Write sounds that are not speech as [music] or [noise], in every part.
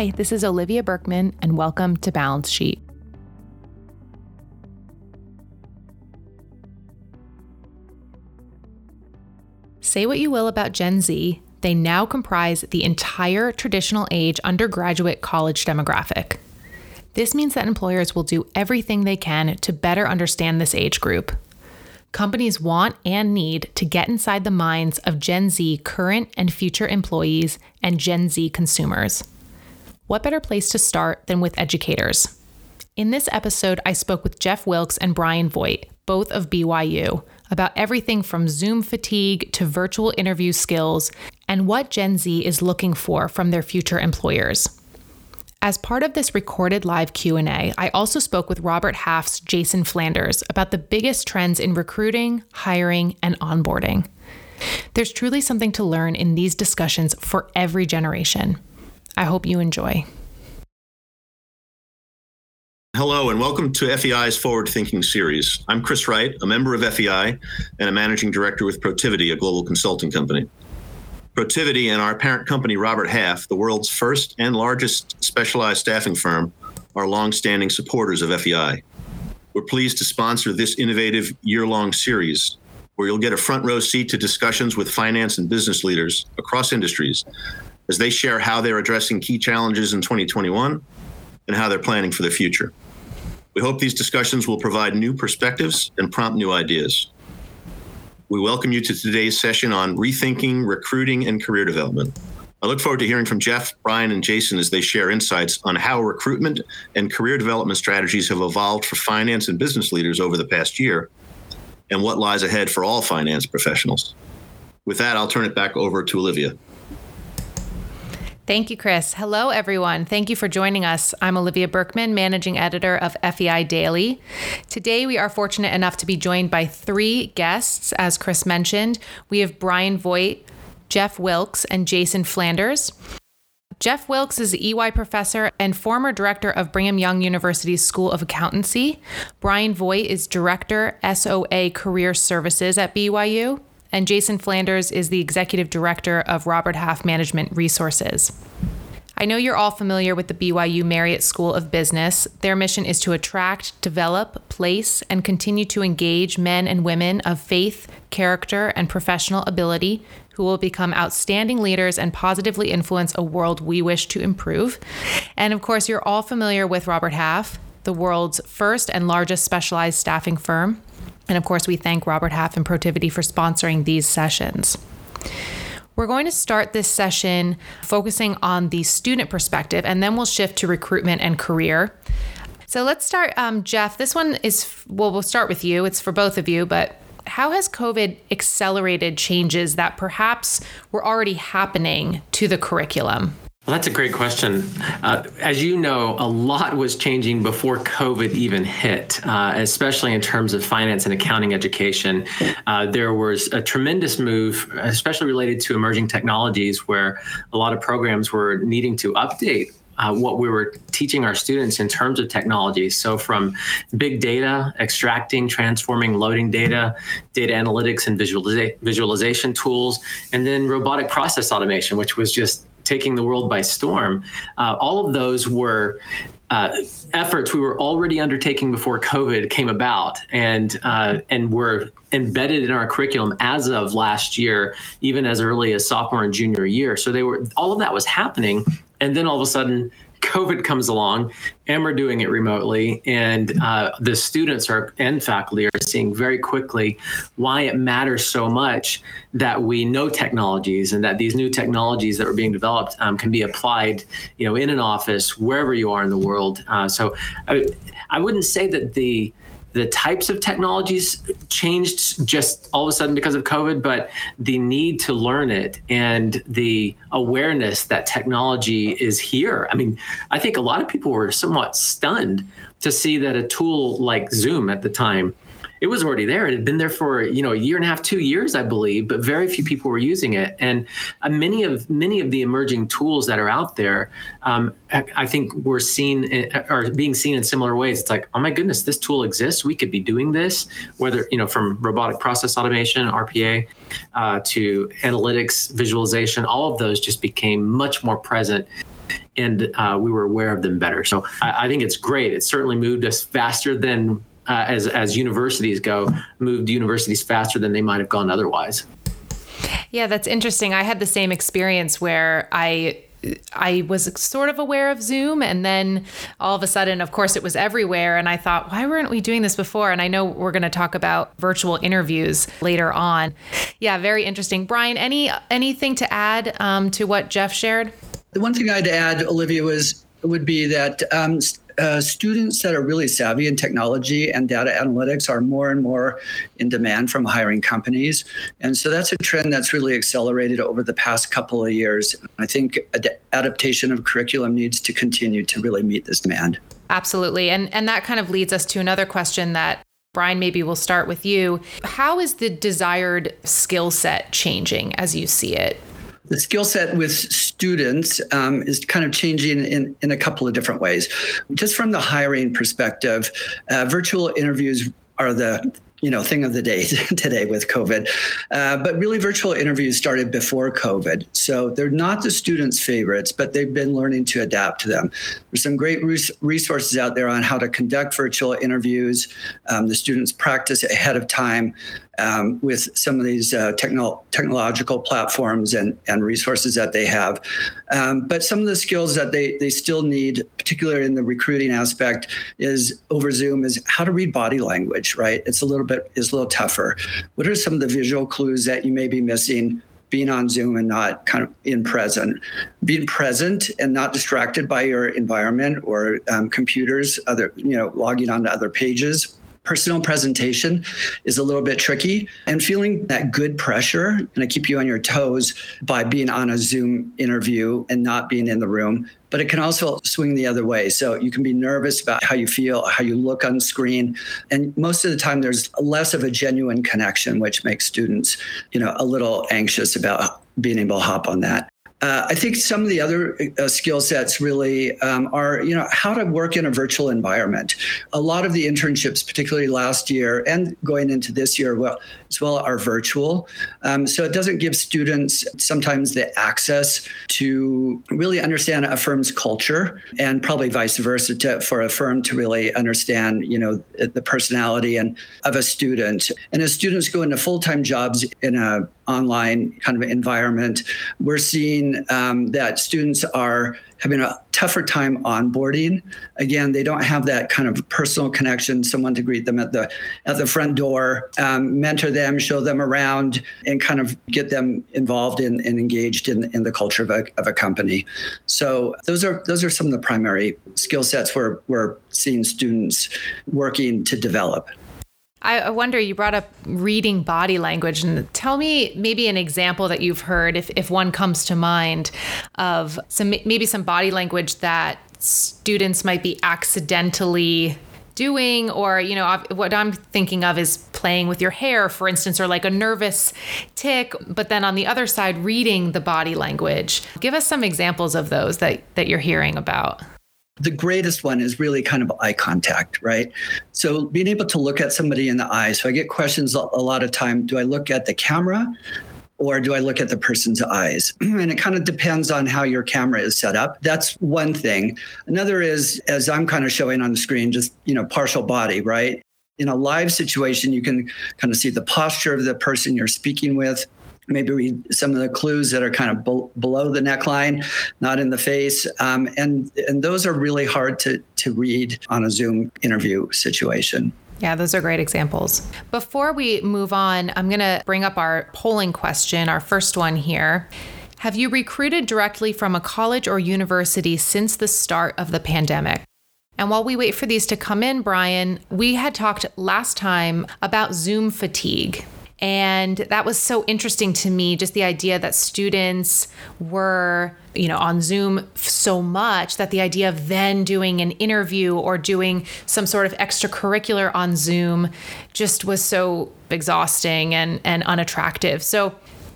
Hi, this is Olivia Berkman, and welcome to Balance Sheet. Say what you will about Gen Z, they now comprise the entire traditional age undergraduate college demographic. This means that employers will do everything they can to better understand this age group. Companies want and need to get inside the minds of Gen Z current and future employees and Gen Z consumers. What better place to start than with educators? In this episode, I spoke with Jeff Wilks and Brian Voigt, both of BYU, about everything from Zoom fatigue to virtual interview skills and what Gen Z is looking for from their future employers. As part of this recorded live Q&A, I also spoke with Robert Half's Jason Flanders about the biggest trends in recruiting, hiring, and onboarding. There's truly something to learn in these discussions for every generation. I hope you enjoy. Hello, and welcome to FEI's Forward Thinking series. I'm Chris Wright, a member of FEI and a managing director with Protiviti, a global consulting company. Protiviti and our parent company, Robert Half, the world's first and largest specialized staffing firm, are longstanding supporters of FEI. We're pleased to sponsor this innovative year long series where you'll get a front row seat to discussions with finance and business leaders across industries as they share how they're addressing key challenges in 2021 and how they're planning for the future. We hope these discussions will provide new perspectives and prompt new ideas. We welcome you to today's session on rethinking recruiting and career development. I look forward to hearing from Jeff, Brian, and Jason as they share insights on how recruitment and career development strategies have evolved for finance and business leaders over the past year and what lies ahead for all finance professionals. With that, I'll turn it back over to Olivia. Thank you, Chris. Hello, everyone. Thank you for joining us. I'm Olivia Berkman, managing editor of FEI Daily. Today, we are fortunate enough to be joined by three guests. As Chris mentioned, we have Brian Voigt, Jeff Wilks, and Jason Flanders. Jeff Wilks is EY professor and former director of Brigham Young University's School of Accountancy. Brian Voigt is director, SOA Career Services at BYU and Jason Flanders is the executive director of Robert Half Management Resources. I know you're all familiar with the BYU Marriott School of Business. Their mission is to attract, develop, place, and continue to engage men and women of faith, character, and professional ability who will become outstanding leaders and positively influence a world we wish to improve. And of course, you're all familiar with Robert Half, the world's first and largest specialized staffing firm. And of course, we thank Robert Half and Protiviti for sponsoring these sessions. We're going to start this session focusing on the student perspective, and then we'll shift to recruitment and career. So let's start, um, Jeff. This one is, well, we'll start with you. It's for both of you, but how has COVID accelerated changes that perhaps were already happening to the curriculum? Well, that's a great question. Uh, as you know, a lot was changing before COVID even hit, uh, especially in terms of finance and accounting education. Uh, there was a tremendous move, especially related to emerging technologies, where a lot of programs were needing to update uh, what we were teaching our students in terms of technology. So, from big data, extracting, transforming, loading data, data analytics and visualiza- visualization tools, and then robotic process automation, which was just taking the world by storm. Uh, all of those were uh, efforts we were already undertaking before COVID came about, and uh, and were embedded in our curriculum as of last year, even as early as sophomore and junior year. So they were all of that was happening, and then all of a sudden COVID comes along and we're doing it remotely. And uh, the students are and faculty are seeing very quickly why it matters so much that we know technologies and that these new technologies that are being developed um, can be applied, you know, in an office wherever you are in the world. Uh, so I, I wouldn't say that the the types of technologies changed just all of a sudden because of COVID, but the need to learn it and the awareness that technology is here. I mean, I think a lot of people were somewhat stunned to see that a tool like Zoom at the time it was already there. It had been there for you know a year and a half, two years, I believe, but very few people were using it. And uh, many of many of the emerging tools that are out there, um, I, think we're seen uh, are being seen in similar ways. It's like, oh my goodness, this tool exists. We could be doing this. Whether you know from robotic process automation, RPA, uh, to analytics, visualization, all of those just became much more present and uh, we were aware of them better. So I, I, think it's great. It certainly moved us faster than uh, as as universities go, moved universities faster than they might have gone otherwise. Yeah, that's interesting. I had the same experience where I I was sort of aware of Zoom, and then all of a sudden, of course, it was everywhere. And I thought, why weren't we doing this before? And I know we're going to talk about virtual interviews later on. Yeah, very interesting. Brian, any anything to add um, to what Jeff shared? The one thing I'd add, Olivia, was would be that um, uh, students that are really savvy in technology and data analytics are more and more in demand from hiring companies. And so that's a trend that's really accelerated over the past couple of years. I think ad- adaptation of curriculum needs to continue to really meet this demand. Absolutely. And and that kind of leads us to another question that Brian, maybe we'll start with you. How is the desired skill set changing as you see it? The skill set with students um, is kind of changing in, in a couple of different ways. Just from the hiring perspective, uh, virtual interviews are the you know thing of the day [laughs] today with covid. Uh, but really virtual interviews started before covid. So they're not the students favorites but they've been learning to adapt to them. There's some great resources out there on how to conduct virtual interviews. Um, the students practice ahead of time um, with some of these uh, techno- technological platforms and, and resources that they have. Um, but some of the skills that they, they still need, particularly in the recruiting aspect, is over Zoom is how to read body language, right? It's a little bit is a little tougher. What are some of the visual clues that you may be missing? being on Zoom and not kind of in present, being present and not distracted by your environment or um, computers, other, you know, logging onto other pages personal presentation is a little bit tricky. And feeling that good pressure and to keep you on your toes by being on a zoom interview and not being in the room but it can also swing the other way. So you can be nervous about how you feel how you look on screen. And most of the time there's less of a genuine connection which makes students you know a little anxious about being able to hop on that uh, I think some of the other uh, skill sets really um, are, you know, how to work in a virtual environment. A lot of the internships, particularly last year and going into this year, well, as well, are virtual. Um, so it doesn't give students sometimes the access to really understand a firm's culture, and probably vice versa to, for a firm to really understand, you know, the personality and of a student. And as students go into full time jobs in a online kind of environment, we're seeing um, that students are having a tougher time onboarding. Again, they don't have that kind of personal connection, someone to greet them at the at the front door, um, mentor them, show them around, and kind of get them involved in and engaged in, in the culture of a, of a company. So those are those are some of the primary skill sets we're we're seeing students working to develop. I wonder, you brought up reading body language, and tell me maybe an example that you've heard, if, if one comes to mind, of some maybe some body language that students might be accidentally doing or you know what i'm thinking of is playing with your hair for instance or like a nervous tick but then on the other side reading the body language. Give us some examples of those that that you're hearing about the greatest one is really kind of eye contact, right? So being able to look at somebody in the eye. So I get questions a lot of time do I look at the camera or do I look at the person's eyes? [clears throat] and it kind of depends on how your camera is set up. That's one thing. Another is, as I'm kind of showing on the screen, just, you know, partial body, right? In a live situation, you can kind of see the posture of the person you're speaking with maybe read some of the clues that are kind of be- below the neckline, not in the face. Um, and, and those are really hard to, to read on a Zoom interview situation. Yeah, those are great examples. Before we move on, I'm going to bring up our polling question, our first one here. Have you recruited directly from a college or university since the start of the pandemic? And while we wait for these to come in, Brian, we had talked last time about Zoom fatigue. And that was so interesting to me, just the idea that students were, you know, on Zoom so much that the idea of then doing an interview or doing some sort of extracurricular on Zoom just was so exhausting and, and unattractive. So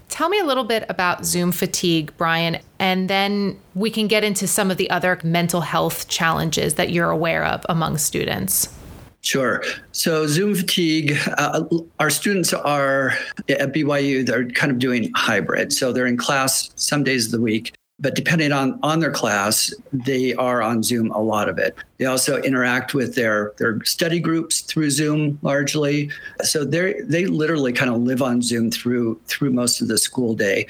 tell me a little bit about Zoom fatigue, Brian, and then we can get into some of the other mental health challenges that you're aware of among students. Sure. So Zoom fatigue, uh, our students are at BYU, they're kind of doing hybrid. So they're in class some days of the week, but depending on on their class, they are on Zoom a lot of it. They also interact with their their study groups through Zoom largely. So they they literally kind of live on Zoom through through most of the school day.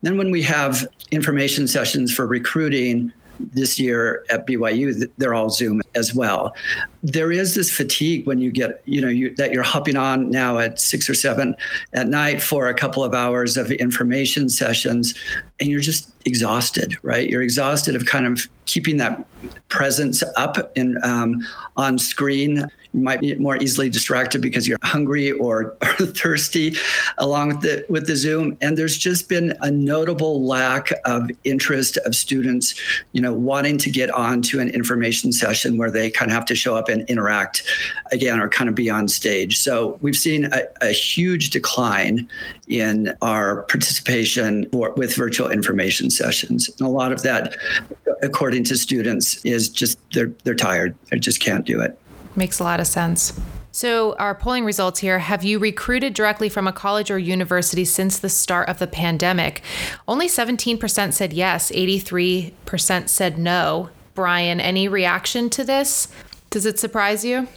Then when we have information sessions for recruiting, this year at BYU, they're all Zoom as well. There is this fatigue when you get, you know, you, that you're hopping on now at six or seven at night for a couple of hours of information sessions, and you're just exhausted, right? You're exhausted of kind of keeping that presence up in um, on screen might be more easily distracted because you're hungry or, [laughs] or thirsty along with the with the zoom. And there's just been a notable lack of interest of students you know wanting to get on to an information session where they kind of have to show up and interact again or kind of be on stage. So we've seen a, a huge decline in our participation for, with virtual information sessions. And a lot of that according to students is just they're they're tired. They just can't do it Makes a lot of sense. So, our polling results here have you recruited directly from a college or university since the start of the pandemic? Only 17% said yes, 83% said no. Brian, any reaction to this? Does it surprise you?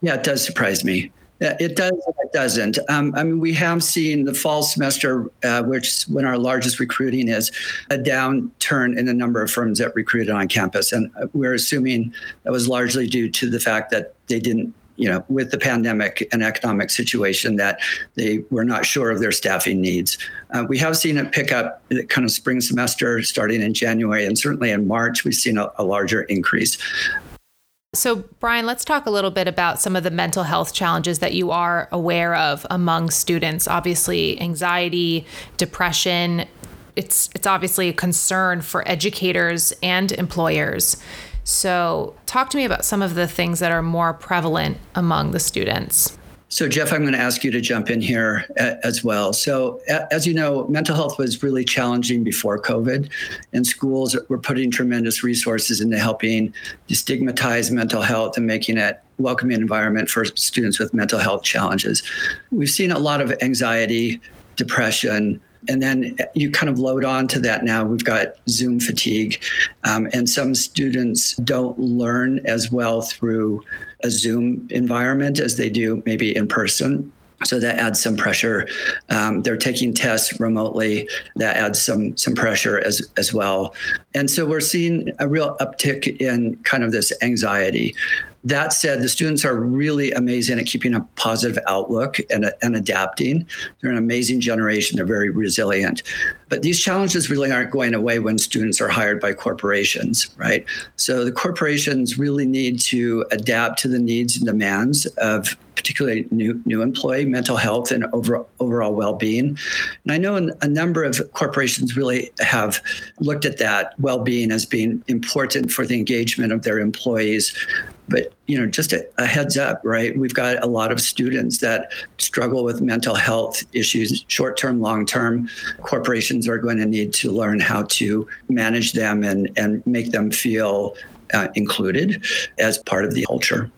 Yeah, it does surprise me. It does. It doesn't. Um, I mean, we have seen the fall semester, uh, which when our largest recruiting is, a downturn in the number of firms that recruited on campus, and uh, we're assuming that was largely due to the fact that they didn't you know, with the pandemic and economic situation, that they were not sure of their staffing needs. Uh, we have seen it pick up kind of spring semester starting in January, and certainly in March, we've seen a, a larger increase. So, Brian, let's talk a little bit about some of the mental health challenges that you are aware of among students. Obviously, anxiety, depression, it's it's obviously a concern for educators and employers. So, talk to me about some of the things that are more prevalent among the students. So, Jeff, I'm going to ask you to jump in here as well. So, as you know, mental health was really challenging before COVID, and schools were putting tremendous resources into helping destigmatize mental health and making it a welcoming environment for students with mental health challenges. We've seen a lot of anxiety, depression, and then you kind of load on to that now. We've got Zoom fatigue, um, and some students don't learn as well through a Zoom environment as they do maybe in person. So that adds some pressure. Um, they're taking tests remotely. That adds some some pressure as as well. And so we're seeing a real uptick in kind of this anxiety. That said, the students are really amazing at keeping a positive outlook and, and adapting. They're an amazing generation. They're very resilient. But these challenges really aren't going away when students are hired by corporations, right? So the corporations really need to adapt to the needs and demands of particularly new new employee mental health and over, overall well-being. And i know a number of corporations really have looked at that well-being as being important for the engagement of their employees. But you know just a, a, heads up right? We've got a lot of students that struggle with mental health issues short term long term corporations are going to need to learn how to manage them and and make them feel uh, included as part of the culture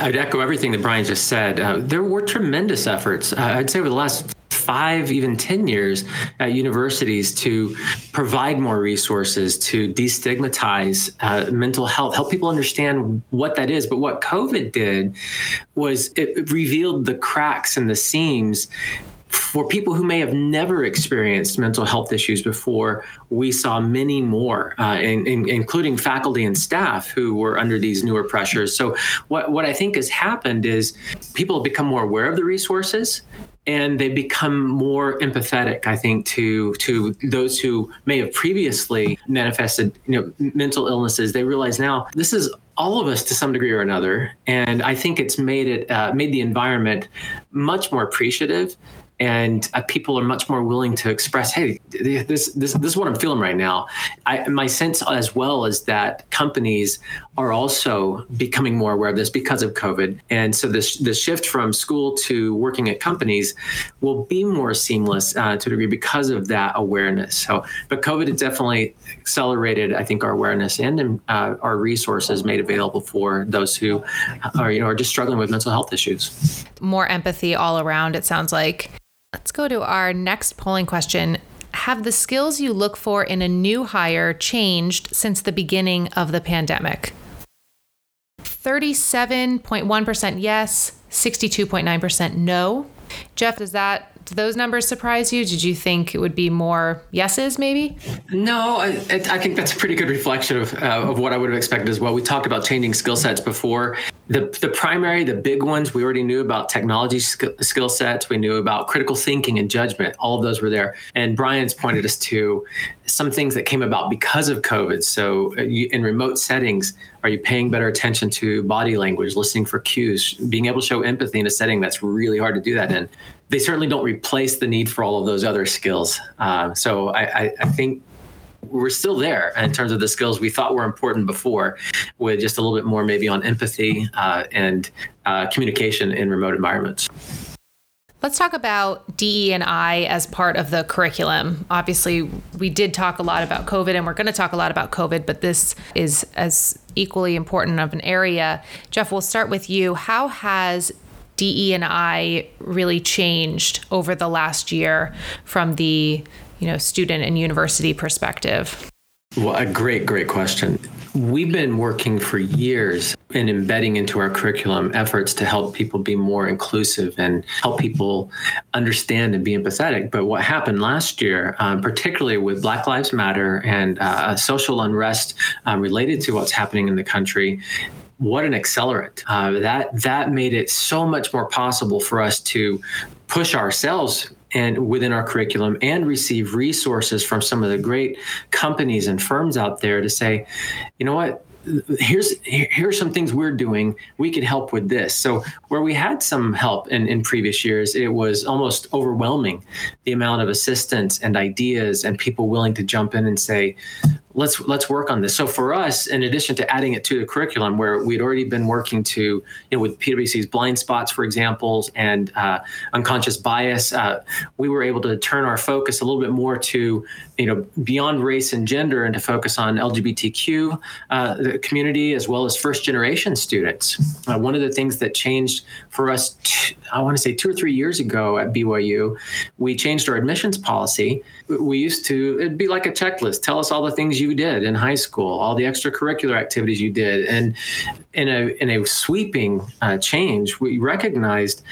I'd echo everything that Brian just said. Uh, there were tremendous efforts, uh, I'd say, over the last five, even 10 years at universities to provide more resources, to destigmatize uh, mental health, help people understand what that is. But what COVID did was it revealed the cracks and the seams for people who may have never experienced mental health issues before, we saw many more, uh, in, in, including faculty and staff who were under these newer pressures. So, what, what I think has happened is people have become more aware of the resources and they become more empathetic i think to to those who may have previously manifested you know mental illnesses they realize now this is all of us to some degree or another and i think it's made it uh, made the environment much more appreciative and uh, people are much more willing to express, "Hey, this this this is what I'm feeling right now." I, my sense as well is that companies are also becoming more aware of this because of COVID, and so this the shift from school to working at companies will be more seamless uh, to a degree because of that awareness. So, but COVID has definitely accelerated, I think, our awareness and uh, our resources made available for those who are you know are just struggling with mental health issues. More empathy all around. It sounds like. Let's go to our next polling question. have the skills you look for in a new hire changed since the beginning of the pandemic? 37.1% yes, 62.9% no. Jeff, does that do those numbers surprise you? Did you think it would be more yeses, maybe? No, I, I think that's a pretty good reflection of, uh, of what I would have expected as well. We talked about changing skill sets before. The, the primary, the big ones, we already knew about technology sk- skill sets. We knew about critical thinking and judgment. All of those were there. And Brian's pointed us to some things that came about because of COVID. So, uh, in remote settings, are you paying better attention to body language, listening for cues, being able to show empathy in a setting that's really hard to do that in? They certainly don't replace the need for all of those other skills. Uh, so I, I, I, think we're still there in terms of the skills we thought were important before, with just a little bit more maybe on empathy uh, and uh, communication in remote environments. Let's talk about DE and I as part of the curriculum. Obviously, we did talk a lot about COVID and we're going to talk a lot about COVID, but this is as equally important of an area. Jeff, we'll start with you. How has DE and I really changed over the last year from the you know student and university perspective? Well, a great, great question. We've been working for years in embedding into our curriculum efforts to help people be more inclusive and help people understand and be empathetic. But what happened last year, um, particularly with Black Lives Matter and uh, social unrest um, related to what's happening in the country, what an accelerant. Uh, that that made it so much more possible for us to push ourselves and within our curriculum and receive resources from some of the great companies and firms out there to say, you know what, here's here's some things we're doing. We could help with this. So where we had some help in, in previous years it was almost overwhelming the amount of assistance and ideas and people willing to jump in and say let's let's work on this. So for us, in addition to adding it to the curriculum, where we'd already been working to, you know, with PwC's blind spots, for examples, and uh, unconscious bias, uh, we were able to turn our focus a little bit more to, you know, beyond race and gender, and to focus on LGBTQ uh, the community as well as first generation students. Uh, one of the things that changed for us, t- I want to say two or three years ago at BYU, we changed our admissions policy. We used to it'd be like a checklist. Tell us all the things you did in high school, all the extracurricular activities you did, and in a in a sweeping uh, change, we recognized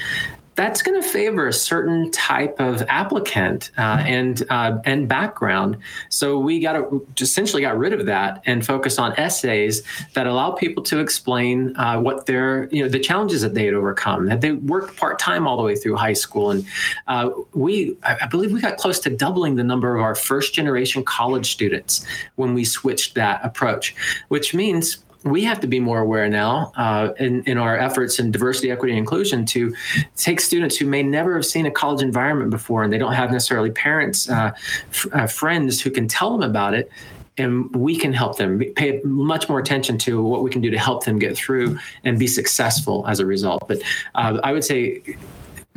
that's going to favor a certain type of applicant uh, and uh, and background. So we got to essentially got rid of that and focus on essays that allow people to explain uh, what their you know the challenges that they had overcome. That they worked part time all the way through high school, and uh, we I believe we got close to doubling the number of our first generation college students when we switched that approach, which means we have to be more aware now uh, in, in our efforts in diversity, equity, and inclusion to take students who may never have seen a college environment before and they don't have necessarily parents, uh, f- uh, friends who can tell them about it. And we can help them pay much more attention to what we can do to help them get through and be successful as a result. But uh, I would say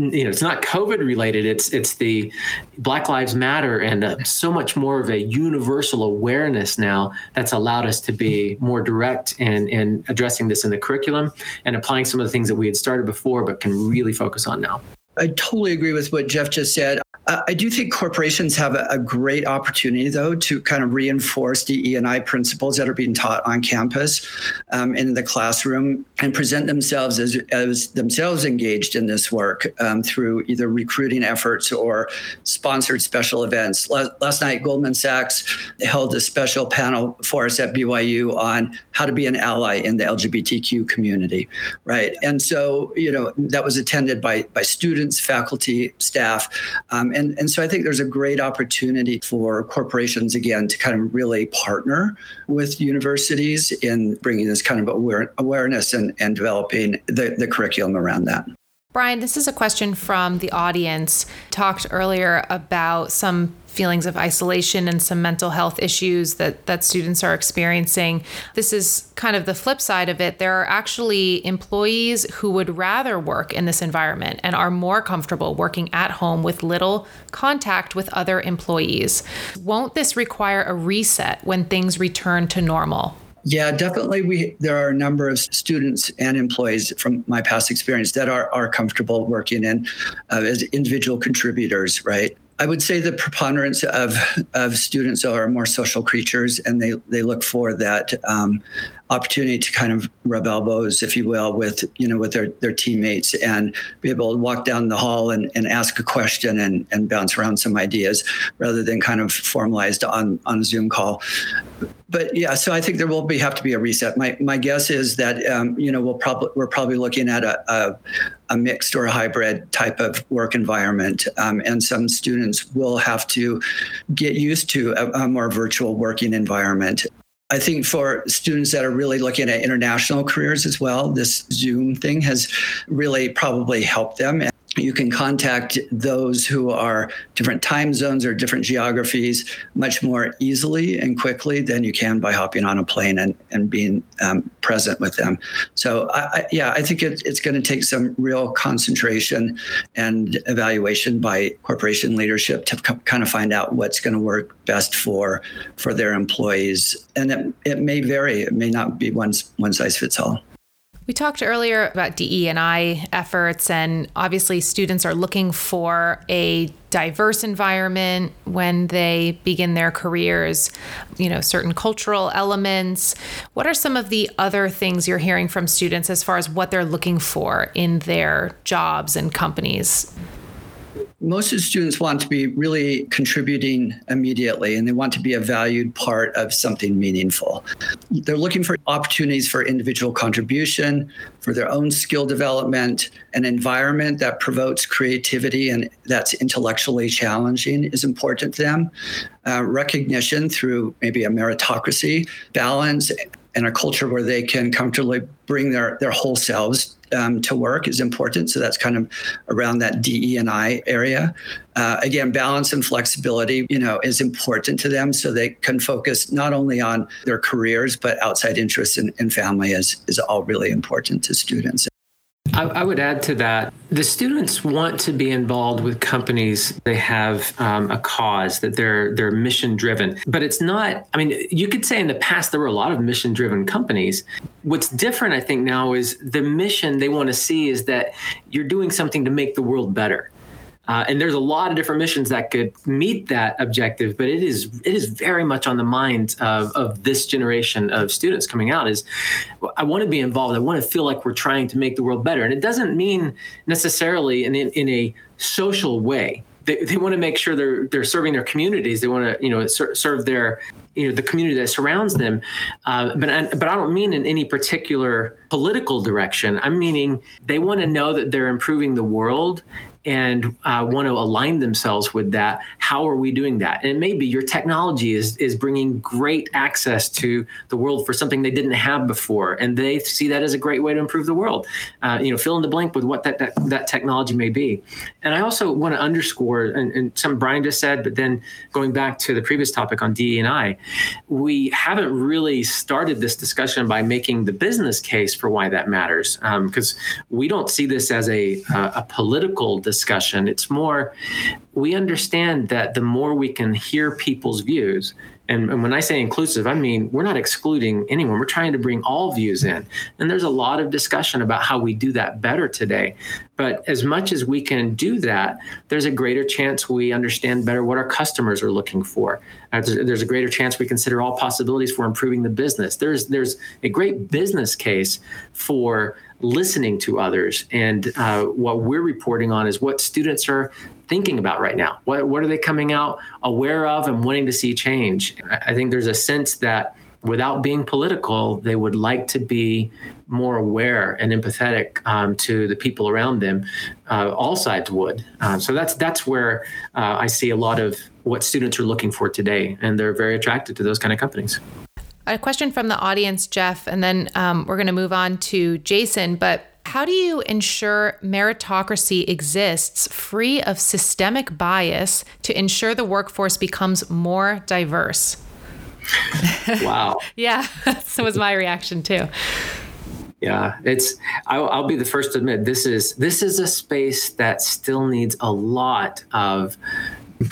you know it's not covid related it's it's the black lives matter and uh, so much more of a universal awareness now that's allowed us to be more direct in in addressing this in the curriculum and applying some of the things that we had started before but can really focus on now I totally agree with what Jeff just said. I do think corporations have a, great opportunity, though, to kind of reinforce the E&I principles that are being taught on campus um, in the classroom and present themselves as, as themselves engaged in this work um, through either recruiting efforts or sponsored special events. Last, last night, Goldman Sachs held a special panel for us at BYU on how to be an ally in the LGBTQ community, right? And so, you know, that was attended by by students, faculty, staff. Um, and, and so I think there's a great opportunity for corporations, again, to kind of really partner with universities in bringing this kind of aware, awareness and, and developing the, the curriculum around that. Brian, this is a question from the audience. Talked earlier about some feelings of isolation and some mental health issues that that students are experiencing. This is kind of the flip side of it. There are actually employees who would rather work in this environment and are more comfortable working at home with little contact with other employees. Won't this require a reset when things return to normal? Yeah, definitely. We there are a number of students and employees from my past experience that are are comfortable working in uh, as individual contributors, right? I would say the preponderance of, of students are more social creatures and they, they look for that um, opportunity to kind of rub elbows, if you will, with you know with their, their teammates and be able to walk down the hall and, and ask a question and, and bounce around some ideas rather than kind of formalized on, on a Zoom call but yeah, so I think there will be have to be a reset. My my guess is that um, you know we'll probably we're probably looking at a, a, a mixed or a hybrid type of work environment, um, and some students will have to get used to a, a more virtual working environment. I think for students that are really looking at international careers as well, this Zoom thing has really probably helped them you can contact those who are different time zones or different geographies much more easily and quickly than you can by hopping on a plane and, and being um, present with them. So, I, I, yeah, I think it, it's going to take some real concentration and evaluation by corporation leadership to kind of find out what's going to work best for for their employees. And it, it may vary. It may not be one, one size fits all. We talked earlier about DE and I efforts, and obviously, students are looking for a diverse environment when they begin their careers, you know, certain cultural elements. What are some of the other things you're hearing from students as far as what they're looking for in their jobs and companies? Most of the students want to be really contributing immediately and they want to be a valued part of something meaningful. They're looking for opportunities for individual contribution, for their own skill development, an environment that promotes creativity and that's intellectually challenging is important to them. Uh, recognition through maybe a meritocracy, balance, and a culture where they can comfortably bring their, their whole selves um, to work is important. So that's kind of around that DE and I area. Uh, again, balance and flexibility, you know, is important to them, so they can focus not only on their careers but outside interests and, and family is is all really important to students. I, I, would add to that the students want to be involved with companies. They have um, a cause that they're they're mission driven, but it's not. I mean, you could say in the past there were a lot of mission driven companies. What's different, I think, now is the mission they want to see is that you're doing something to make the world better. Uh, and there's a lot of different missions that could meet that objective, but it is it is very much on the mind of, of this generation of students coming out. Is I want to be involved. I want to feel like we're trying to make the world better, and it doesn't mean necessarily in in, in a social way. They, they want to make sure they're they're serving their communities. They want to you know ser- serve their you know the community that surrounds them. Uh, but I, but I don't mean in any particular political direction. I'm meaning they want to know that they're improving the world and uh, want to align themselves with that how are we doing that? And maybe your technology is is bringing great access to the world for something they didn't have before and they see that as a great way to improve the world. Uh, you know fill in the blank with what that, that, that technology may be. And i also want to underscore and, and some brian just said but then going back to the previous topic on de and i we haven't really started this discussion by making the business case for why that matters because um, we don't see this as a, a political discussion. It's more, we understand that the more we can hear people's views, and, and, when I say inclusive, I mean we're not excluding anyone. We're trying to bring all views in. And there's a lot of discussion about how we do that better today. But as much as we can do that, there's a greater chance we understand better what our customers are looking for. Uh, there's, there's, a greater chance we consider all possibilities for improving the business. There's there's a great business case for listening to others. And uh, what we're reporting on is what students are thinking about right now. What, what are they coming out aware of and wanting to see change? I think there's a sense that without being political, they would like to be more aware and empathetic um, to the people around them. Uh, all sides would. Uh, so that's that's where uh, I see a lot of what students are looking for today, and they're very attracted to those kind of companies a question from the audience, Jeff, and then um, we're going to move on to Jason. But how do you ensure meritocracy exists free of systemic bias to ensure the workforce becomes more diverse? [laughs] Wow. yeah, [laughs] that was my reaction too. Yeah, it's. I'll, I'll, be the first to admit this is this is a space that still needs a lot of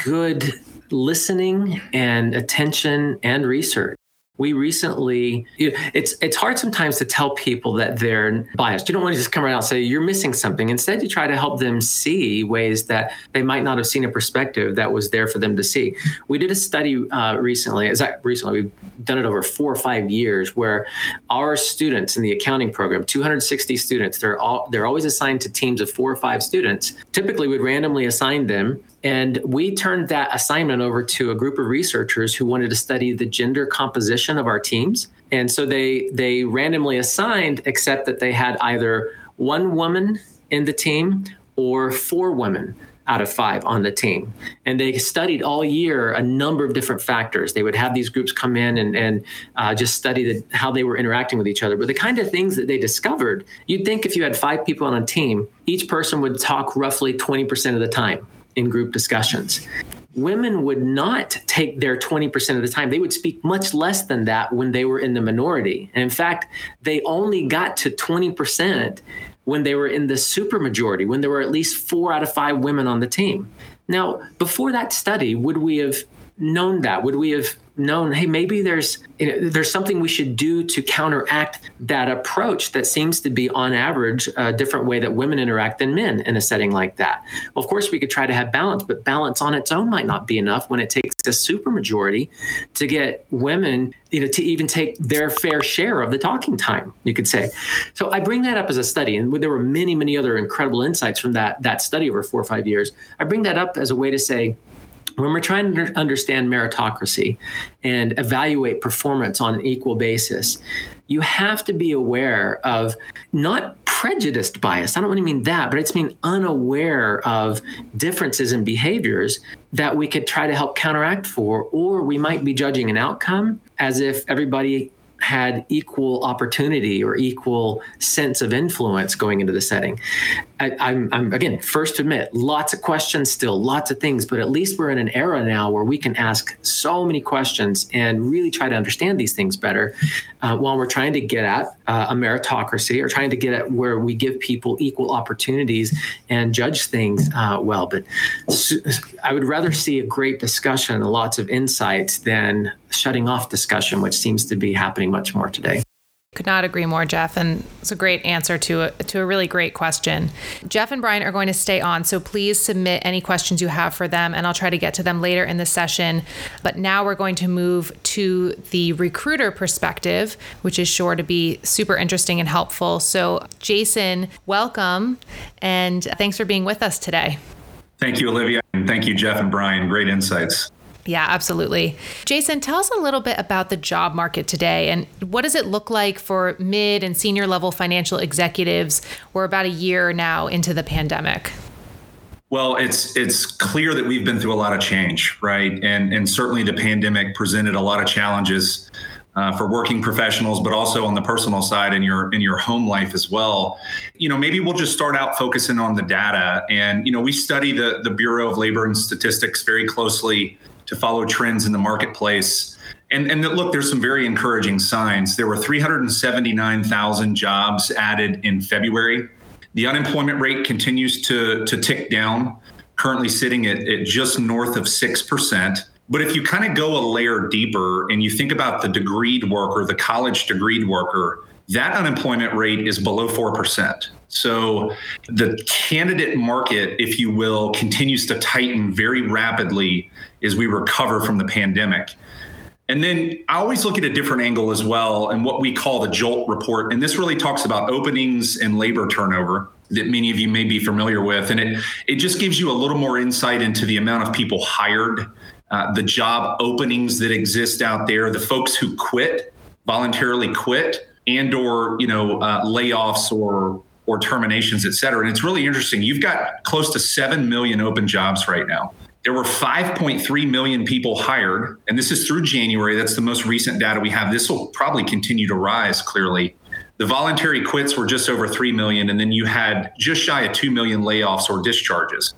good listening and attention and research we recently it's it's hard sometimes to tell people that they're biased. You don't want to just come around and say you're missing something. Instead you try to help them see ways that they might not have seen a perspective that was there for them to see. We did a study uh, recently is that recently we've done it over four or five years where our students in the accounting program 260 students they're all they're always assigned to teams of four or five students. Typically we'd randomly assign them and we turned that assignment over to a group of researchers who wanted to study the gender composition of our teams. And so they they randomly assigned, except that they had either one woman in the team or four women out of five on the team. And they studied all year a number of different factors. They would have these groups come in and, and uh, just study the, how they were interacting with each other. But the kind of things that they discovered, you'd think if you had five people on a team, each person would talk roughly 20% of the time in group discussions. Women would not take their 20% of the time. They would speak much less than that when they were in the minority. And in fact, they only got to 20% when they were in the supermajority, when there were at least four out of five women on the team. Now, before that study, would we have known that? Would we have known, hey, maybe there's you know, there's something we should do to counteract that approach that seems to be on average a different way that women interact than men in a setting like that. Well, of course, we could try to have balance, but balance on its own might not be enough when it takes a supermajority to get women you know to even take their fair share of the talking time you could say so i bring that up as a study and there were many many other incredible insights from that that study over four or five years i bring that up as a way to say when we're trying to understand meritocracy and evaluate performance on an equal basis, you have to be aware of not prejudiced bias. I don't really mean that, but it's mean unaware of differences in behaviors that we could try to help counteract for, or we might be judging an outcome as if everybody had equal opportunity or equal sense of influence going into the setting. I, I'm, I'm, again first to admit lots of questions still, lots of things, but at least we're in an era now where we can ask so many questions and really try to understand these things better uh, while we're trying to get at uh, a meritocracy or trying to get at where we give people equal opportunities and judge things uh, well. But I would rather see a great discussion lots of insights than shutting off discussion, which seems to be happening much more today. Could not agree more, Jeff. And it's a great answer to a, to a really great question. Jeff and Brian are going to stay on, so please submit any questions you have for them, and I'll try to get to them later in the session. But now we're going to move to the recruiter perspective, which is sure to be super interesting and helpful. So, Jason, welcome, and thanks for being with us today. Thank you, Olivia, and thank you, Jeff and Brian. Great insights. Yeah, absolutely. Jason, tell us a little bit about the job market today and what does it look like for mid and senior level financial executives? We're about a year now into the pandemic. Well, it's it's clear that we've been through a lot of change, right? And and certainly the pandemic presented a lot of challenges uh, for working professionals, but also on the personal side in your in your home life as well. You know, maybe we'll just start out focusing on the data. And you know, we study the the Bureau of Labor and Statistics very closely to follow trends in the marketplace. And, and look, there's some very encouraging signs. There were 379,000 jobs added in February. The unemployment rate continues to, to tick down, currently sitting at, at just north of 6%. But if you kind of go a layer deeper and you think about the degreed worker, the college degreed worker, that unemployment rate is below 4%. So the candidate market, if you will, continues to tighten very rapidly as we recover from the pandemic. And then I always look at a different angle as well and what we call the JOLT report. And this really talks about openings and labor turnover that many of you may be familiar with. And it, it just gives you a little more insight into the amount of people hired, uh, the job openings that exist out there, the folks who quit, voluntarily quit, and or, you know, uh, layoffs or or terminations, et cetera. And it's really interesting. You've got close to 7 million open jobs right now. There were 5.3 million people hired, and this is through January. That's the most recent data we have. This will probably continue to rise clearly. The voluntary quits were just over 3 million, and then you had just shy of 2 million layoffs or discharges.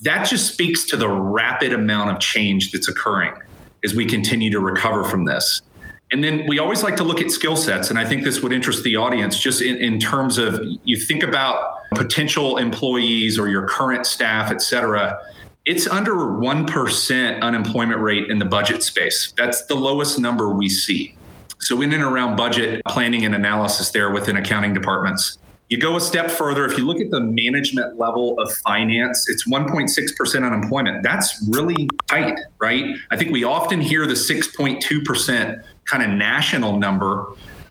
That just speaks to the rapid amount of change that's occurring as we continue to recover from this. And then we always like to look at skill sets. And I think this would interest the audience just in, in terms of you think about potential employees or your current staff, et cetera. it's under 1% unemployment rate in the budget space. That's the lowest number we see. So, in and around budget planning and analysis there within accounting departments. You go a step further, if you look at the management level of finance, it's 1.6% unemployment. That's really tight, right? I think we often hear the 6.2% kind of national number,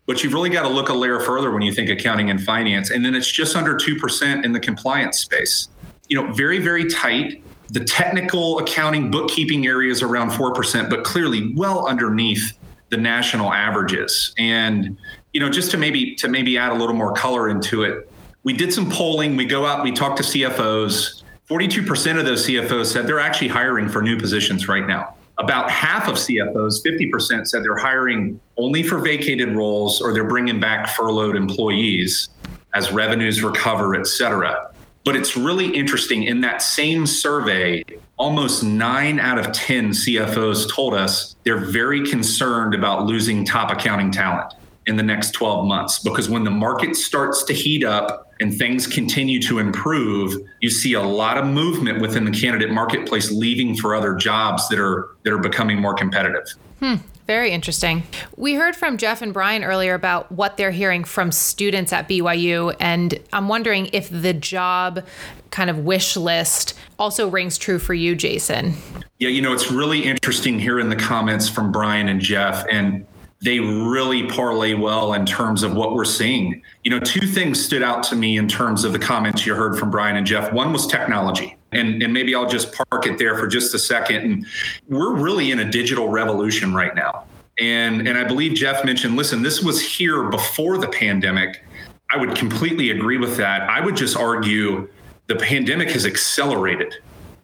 but you've really got to look a layer further when you think accounting and finance. And then it's just under 2% in the compliance space. You know, very, very tight. The technical accounting bookkeeping area is around 4%, but clearly well underneath the national averages. And you know, just to maybe to maybe add a little more color into it, we did some polling. We go out, we talk to CFOs. 42% of those CFOs said they're actually hiring for new positions right now. About half of CFOs, 50%, said they're hiring only for vacated roles or they're bringing back furloughed employees as revenues recover, et cetera. But it's really interesting. In that same survey, almost nine out of 10 CFOs told us they're very concerned about losing top accounting talent in the next 12 months because when the market starts to heat up and things continue to improve you see a lot of movement within the candidate marketplace leaving for other jobs that are that are becoming more competitive hmm. Very interesting. We heard from Jeff and Brian earlier about what they're hearing from students at BYU, and I'm wondering if the job kind of wish list also rings true for you, Jason. Yeah, you know, it's really interesting hearing the comments from Brian and Jeff. And they really parlay well in terms of what we're seeing. You know, two things stood out to me in terms of the comments you heard from Brian and Jeff. One was technology. And, and maybe I'll just park it there for just a second. And we're really in a digital revolution right now. And, and I believe Jeff mentioned, listen, this was here before the pandemic. I would completely agree with that. I would just argue the pandemic has accelerated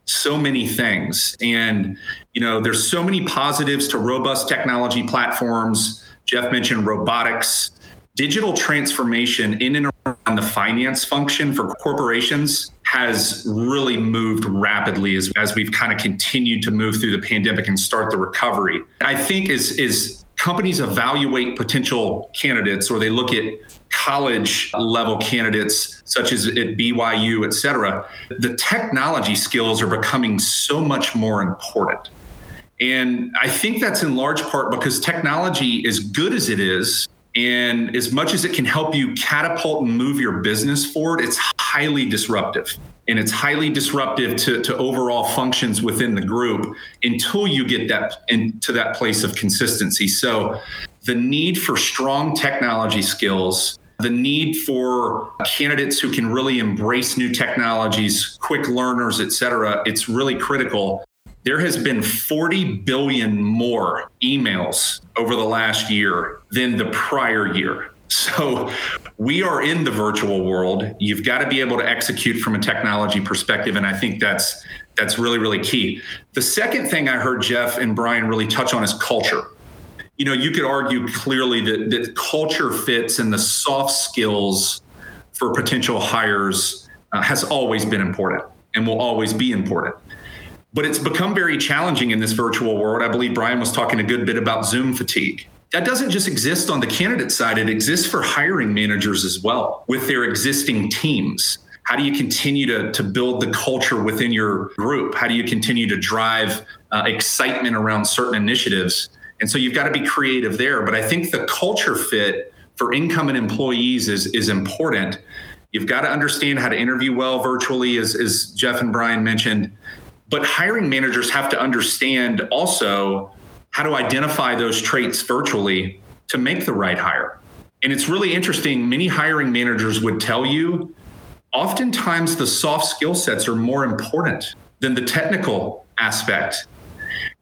so many things. And, you know, there's so many positives to robust technology platforms. Jeff mentioned robotics, digital transformation in and around the finance function for corporations has really moved rapidly as, as we've kind of continued to move through the pandemic and start the recovery. I think is is companies evaluate potential candidates or they look at college level candidates such as at BYU, et cetera, the technology skills are becoming so much more important. And I think that's in large part because technology, as good as it is, and as much as it can help you catapult and move your business forward, it's highly disruptive. And it's highly disruptive to, to overall functions within the group until you get that into that place of consistency. So the need for strong technology skills, the need for candidates who can really embrace new technologies, quick learners, et cetera, it's really critical. There has been 40 billion more emails over the last year than the prior year. So we are in the virtual world. You've got to be able to execute from a technology perspective. And I think that's that's really, really key. The second thing I heard Jeff and Brian really touch on is culture you know, you could argue clearly that, that culture fits and the soft skills for potential hires uh, has always been important and will always be important. But it's become very challenging in this virtual world. I believe Brian was talking a good bit about Zoom fatigue. That doesn't just exist on the candidate side, it exists for hiring managers as well with their existing teams. How do you continue to, to build the culture within your group? How do you continue to drive uh, excitement around certain initiatives? And so you've got to be creative there. But I think the culture fit for incoming employees is, is important. You've got to understand how to interview well virtually, as, as Jeff and Brian mentioned. But hiring managers have to understand also how to identify those traits virtually to make the right hire. And it's really interesting. Many hiring managers would tell you oftentimes the soft skill sets are more important than the technical aspect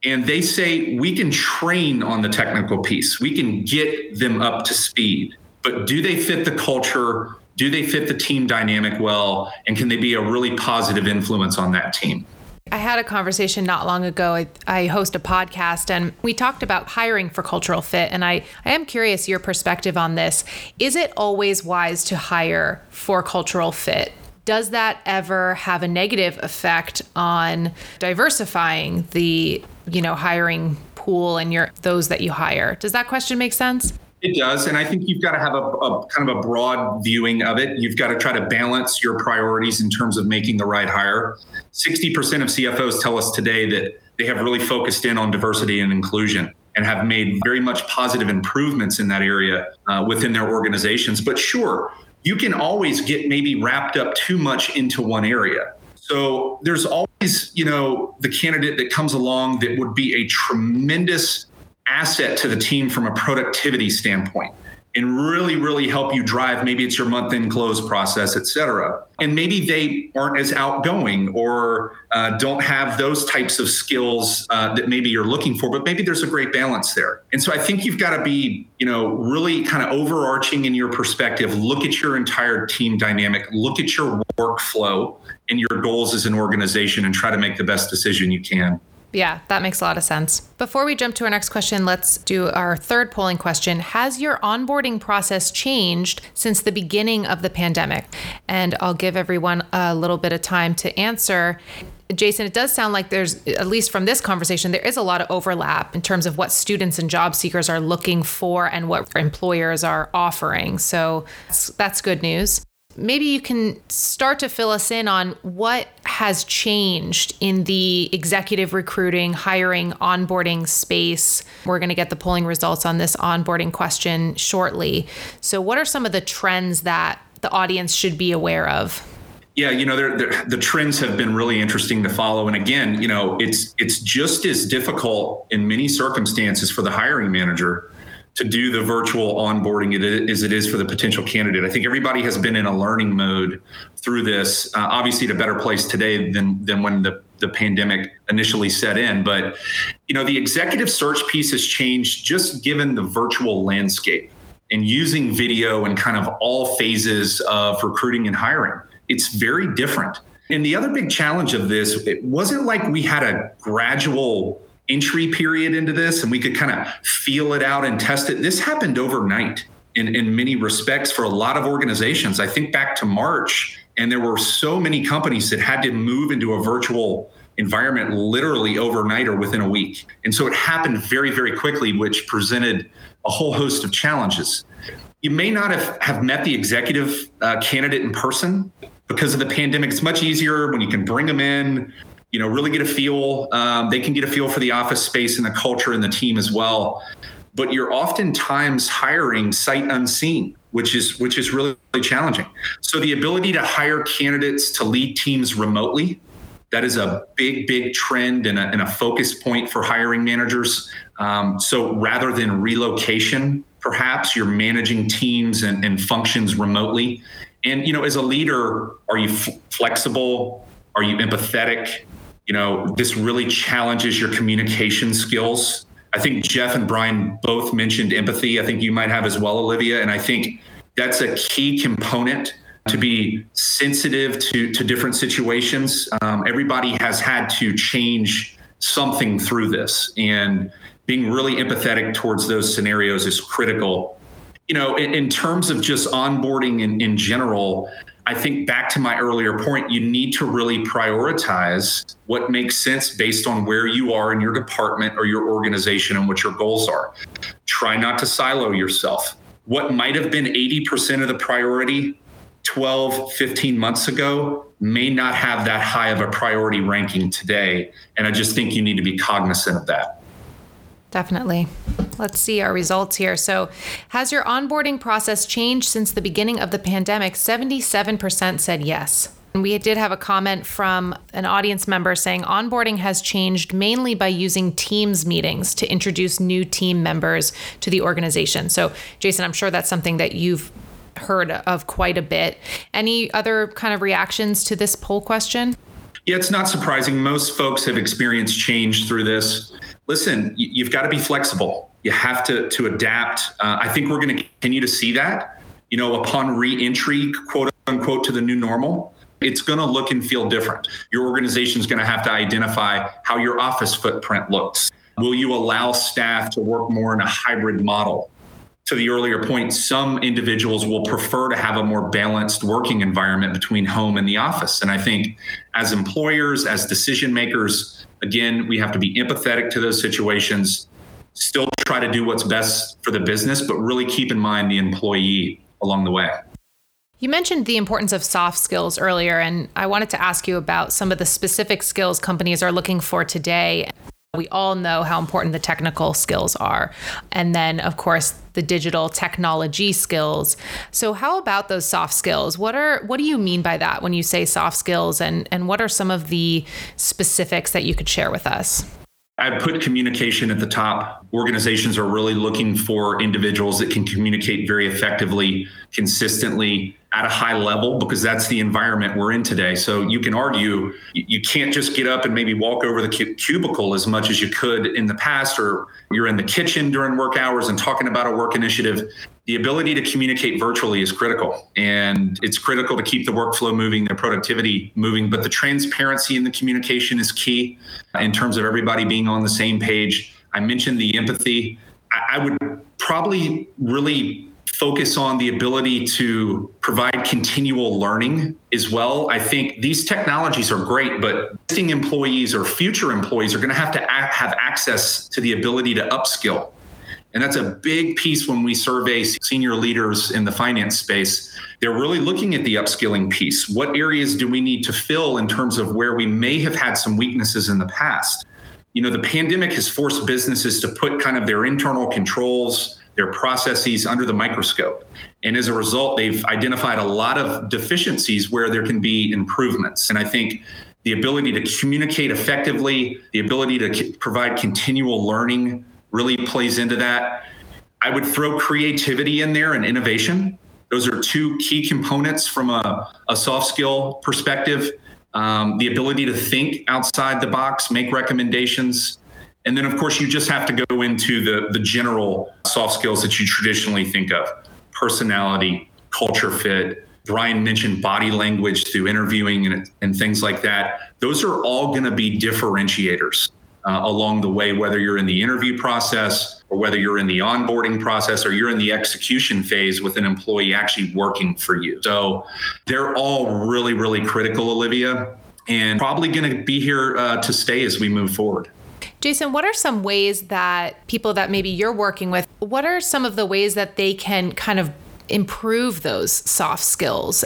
and they say we can train on the technical piece, we can get them up to speed. But do they fit the culture? Do they fit the team dynamic well? And can they be a really positive influence on that team? I had a conversation not long ago. I, I, host a podcast and we talked about hiring for cultural fit. And I, I am curious your perspective on this. Is it always wise to hire for cultural fit? Does that ever have a negative effect on diversifying the you know hiring pool and your those that you hire does that question make sense It does. And I think you've got to have a, a, kind of a broad viewing of it. You've got to try to balance your priorities in terms of making the right hire. 60% of CFOs tell us today that they have really focused in on diversity and inclusion and have made very much positive improvements in that area uh, within their organizations. But sure, you can always get maybe wrapped up too much into one area. So there's always, you know, the candidate that comes along that would be a tremendous asset to the team from a productivity standpoint and really, really help you drive. Maybe it's your month end close process, et cetera. And maybe they aren't as outgoing or uh, don't have those types of skills uh, that maybe you're looking for, but maybe there's a great balance there. And so I think you've got to be, you know, really kind of overarching in your perspective. Look at your entire team dynamic, look at your workflow and your goals as an organization, and try to make the best decision you can. Yeah, that makes a lot of sense. Before we jump to our next question, let's do our third polling question. Has your onboarding process changed since the beginning of the pandemic? And I'll give everyone a little bit of time to answer. Jason, it does sound like there's, at least from this conversation, there is a lot of overlap in terms of what students and job seekers are looking for and what employers are offering. So that's, good news maybe you can start to fill us in on what has changed in the executive recruiting, hiring, onboarding space. We're going to get the polling results on this onboarding question shortly. So, what are some of the trends that the audience should be aware of? Yeah, you know, they're, they're, the trends have been really interesting to follow. And again, you know, it's it's just as difficult in many circumstances for the hiring manager to do the virtual onboarding as it is for the potential candidate. I think everybody has been in a learning mode through this. Uh, obviously, at a better place today than than when the the pandemic initially set in. But you know, the executive search piece has changed just given the virtual landscape and using video and kind of all phases of recruiting and hiring. It's very different. And the other big challenge of this, it wasn't like we had a gradual entry period into this and we could kind of feel it out and test it. This happened overnight in, in many respects for a lot of organizations. I think back to March, and there were so many companies that had to move into a virtual environment literally overnight or within a week. And so it happened very, very quickly, which presented a whole host of challenges. You may not have, have met the executive uh, candidate in person because of the pandemic. It's much easier when you can bring them in, you know, really get a feel. Um, they can get a feel for the office space and the culture and the team as well. But you're oftentimes hiring sight unseen, which is which is really, really challenging. So the ability to hire candidates to lead teams remotely, that is a big, big trend and a, and a focus point for hiring managers. Um, so rather than relocation, perhaps you're managing teams and, and functions remotely. And you know, as a leader, are you f- flexible? Are you empathetic? You know, this really challenges your communication skills. I think Jeff and Brian both mentioned empathy. I think you might have as well, Olivia. And I think that's a key component to be sensitive to, to different situations. Um, everybody has had to change something through this. And being really empathetic towards those scenarios is critical. You know, in, in terms of just onboarding in, in general, I think back to my earlier point, you need to really prioritize what makes sense based on where you are in your department or your organization and what your goals are. Try not to silo yourself. What might have been 80% of the priority 12, 15 months ago may not have that high of a priority ranking today. And I just think you need to be cognizant of that. Definitely. Let's see our results here. So, has your onboarding process changed since the beginning of the pandemic? 77% said yes. And we did have a comment from an audience member saying onboarding has changed mainly by using Teams meetings to introduce new team members to the organization. So, Jason, I'm sure that's something that you've heard of quite a bit. Any other kind of reactions to this poll question? Yeah, it's not surprising. Most folks have experienced change through this listen, you've got to be flexible. You have to to adapt. Uh, I think we're going to continue to see that. You know, upon reentry, quote unquote, to the new normal, it's going to look and feel different. Your organization is going to have to identify how your office footprint looks. Will you allow staff to work more in a hybrid model? To the earlier point, some individuals will prefer to have a more balanced working environment between home and the office. And I think as employers, as decision makers, Again, we have to be empathetic to those situations, still try to do what's best for the business, but really keep in mind the employee along the way. You mentioned the importance of soft skills earlier, and I wanted to ask you about some of the specific skills companies are looking for today. We all know how important the technical skills are. And then, of course, the digital technology skills. So how about those soft skills? What are what do you mean by that when you say soft skills and and what are some of the specifics that you could share with us? I put communication at the top. Organizations are really looking for individuals that can communicate very effectively, consistently, at a high level because that's the environment we're in today. So you can argue you can't just get up and maybe walk over the cubicle as much as you could in the past, or you're in the kitchen during work hours and talking about a work initiative. The ability to communicate virtually is critical, and it's critical to keep the workflow moving, the productivity moving. But the transparency in the communication is key in terms of everybody being on the same page. I mentioned the empathy. I would probably really focus on the ability to provide continual learning as well. I think these technologies are great, but existing employees or future employees are going to have to have access to the ability to upskill. And that's a big piece when we survey senior leaders in the finance space. They're really looking at the upskilling piece. What areas do we need to fill in terms of where we may have had some weaknesses in the past? You know, the pandemic has forced businesses to put kind of their internal controls, their processes under the microscope. And as a result, they've identified a lot of deficiencies where there can be improvements. And I think the ability to communicate effectively, the ability to provide continual learning really plays into that. I would throw creativity in there and innovation. Those are two key components from a, a soft skill perspective. Um, the ability to think outside the box, make recommendations, and then, of course, you just have to go into the, the general soft skills that you traditionally think of personality, culture fit. Brian mentioned body language through interviewing and, and things like that. Those are all going to be differentiators uh, along the way, whether you're in the interview process or whether you're in the onboarding process or you're in the execution phase with an employee actually working for you. So they're all really, really critical, Olivia, and probably going to be here uh, to stay as we move forward. Jason, what are some ways that people that maybe you're working with, what are some of the ways that they can kind of improve those soft skills?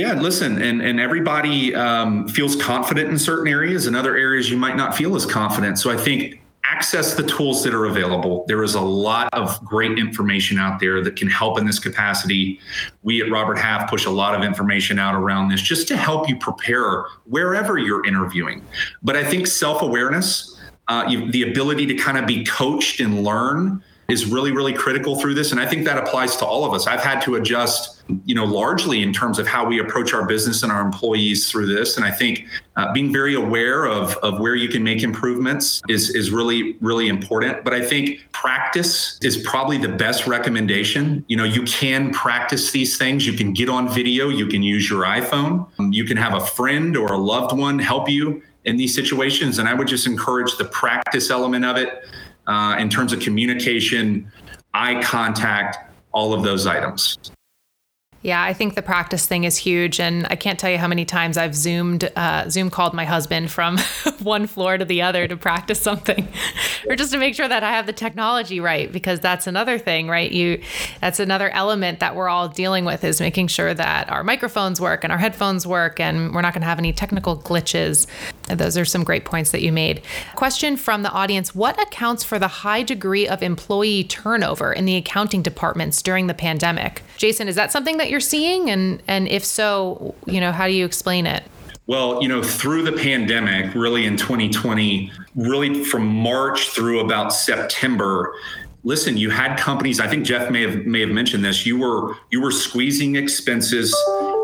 Yeah, listen, and and everybody um, feels confident in certain areas, and other areas you might not feel as confident. So I think access the tools that are available. There is a lot of great information out there that can help in this capacity. We at Robert Half push a lot of information out around this just to help you prepare wherever you're interviewing. But I think self awareness uh, the ability to kind of be coached and learn is really really critical through this. And i think that applies to all of us. I've had to adjust you know largely in terms of how we approach our business and our employees through this. And i think uh, being very aware of, of where you can make improvements is is really really important. But i think practice is probably the best recommendation. You know you can practice these things. You can get on video. You can use your iphone. You can have a friend or a loved one help you in these situations. And I would just encourage the practice element of it uh, in terms of communication, eye contact, all of those items. Yeah, I think the practice thing is huge, and I can't tell you how many times I've zoomed, uh, Zoom called my husband from [laughs] one floor to the other to practice something, [laughs] or just to make sure that I have the technology right, because that's another thing, right? You, that's another element that we're all dealing with is making sure that our microphones work and our headphones work, and we're not going to have any technical glitches. Those are some great points that you made. Question from the audience: What accounts for the high degree of employee turnover in the accounting departments during the pandemic? Jason, is that something that you're seeing? And and if so, you know, how do you explain it? Well, you know, through the pandemic, really in 2020, really from March through about September, listen, you had companies. I think Jeff may have may have mentioned this. You were you were squeezing expenses.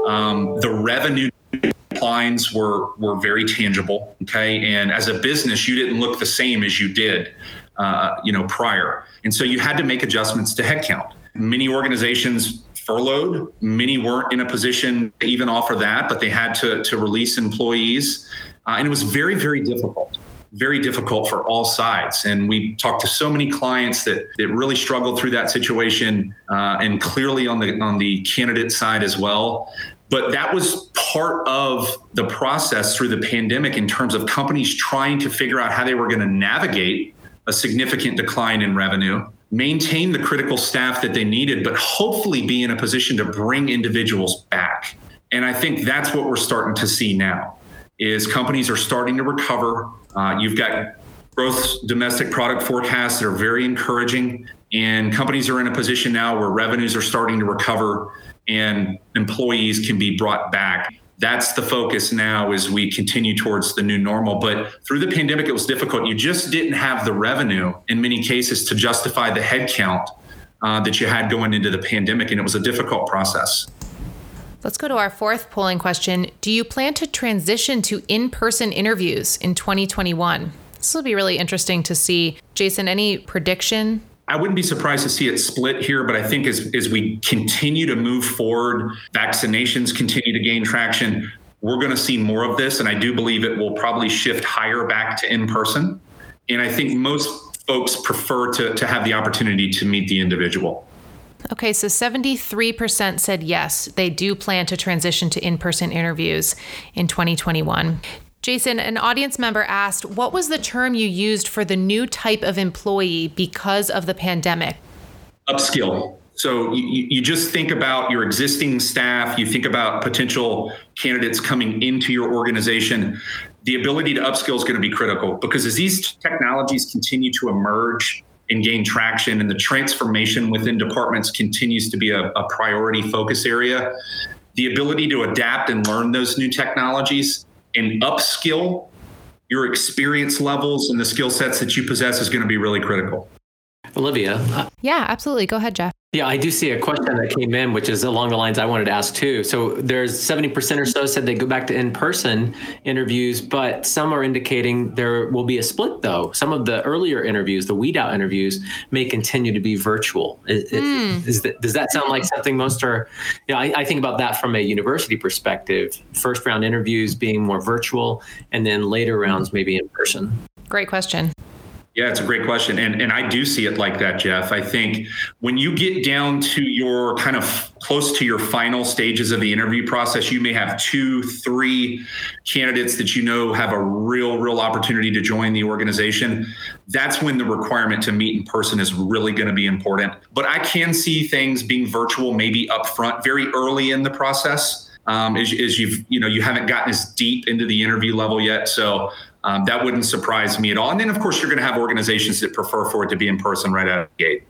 Um, the revenue declines were were very tangible. Okay, and as a business, you didn't look the same as you did, uh, you know, prior, and so you had to make adjustments to headcount. Many organizations furloughed. Many weren't in a position to even offer that, but they had to, to release employees. Uh, and it was very, very difficult, very difficult for all sides. And we talked to so many clients that, that really struggled through that situation uh, and clearly on the, on the candidate side as well. But that was part of the process through the pandemic in terms of companies trying to figure out how they were going to navigate a significant decline in revenue, maintain the critical staff that they needed, but hopefully be in a position to bring individuals back. And I think that's what we're starting to see now is companies are starting to recover. Uh, you've got gross domestic product forecasts that are very encouraging and companies are in a position now where revenues are starting to recover and employees can be brought back that's the focus now as we continue towards the new normal. But through the pandemic, it was difficult. You just didn't have the revenue in many cases to justify the headcount uh, that you had going into the pandemic, and it was a difficult process. Let's go to our fourth polling question. Do you plan to transition to in person interviews in 2021? This will be really interesting to see. Jason, any prediction I wouldn't be surprised to see it split here, but I think as, as we continue to move forward, vaccinations continue to gain traction, we're going to see more of this. And I do believe it will probably shift higher back to in person. And I think most folks prefer to, to have the opportunity to meet the individual. Okay, so 73% said yes, they do plan to transition to in person interviews in 2021. Jason, an audience member asked, What was the term you used for the new type of employee because of the pandemic? Upskill. So you, you just think about your existing staff, you think about potential candidates coming into your organization. The ability to upskill is going to be critical because as these technologies continue to emerge and gain traction and the transformation within departments continues to be a, a priority focus area, the ability to adapt and learn those new technologies and upskill your experience levels and the skill sets that you possess is going to be really critical. Olivia. Uh, yeah, absolutely. Go ahead, Jeff. Yeah, I do see a question that came in, which is along the lines I wanted to ask too. So there's 70% or so said they go back to in-person interviews, but some are indicating there will be a split though. Some of the earlier interviews, the weed out interviews, may continue to be virtual. Hmm. Is, mm. is that, does that sound like hmm. something most are, you know, I, I think about that from a university perspective, first round interviews being more virtual and then later rounds hmm. maybe in person. Great question. Yeah, it's a great question. And, and I do see it like that, Jeff. I think when you get down to your kind of close to your final stages of the interview process, you may have two, three candidates that you know have a real, real opportunity to join the organization. That's when the requirement to meet in person is really going to be important. But I can see things being virtual maybe upfront very early in the process. Um, as, as, you've you know you haven't gotten as deep into the interview level yet so um, that wouldn't surprise me at all. And then, of course, you're going to have organizations that prefer for it to be in person right out of the gate.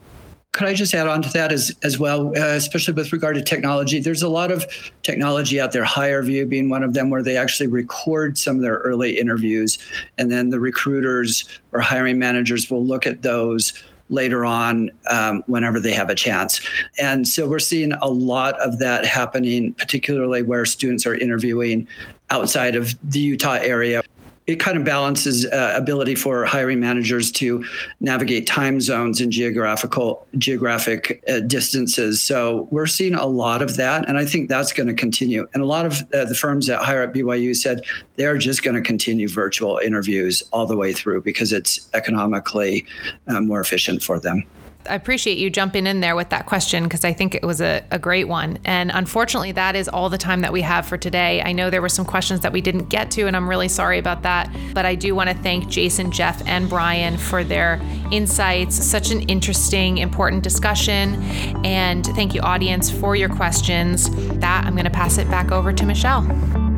Could I just add on to that as, as well, uh, especially with regard to technology? There's a lot of technology out there, HireVue being one of them, where they actually record some of their early interviews. And then the recruiters or hiring managers will look at those later on um, whenever they have a chance. And so we're seeing a lot of that happening, particularly where students are interviewing outside of the Utah area it kind of balances uh, ability for hiring managers to navigate time zones and geographical geographic uh, distances. So we're seeing a lot of that, and I think that's going to continue. And a lot of uh, the firms that hire at BYU said they're just going to continue virtual interviews all the way through because it's economically uh, more efficient for them. I appreciate you jumping in there with that question because I think it was a, a great one. And unfortunately, that is all the time that we have for today. I know there were some questions that we didn't get to, and I'm really sorry about that. But I do want to thank Jason, Jeff, and Brian for their insights. Such an interesting, important discussion. And thank you, audience, for your questions. That I'm going to pass it back over to Michelle.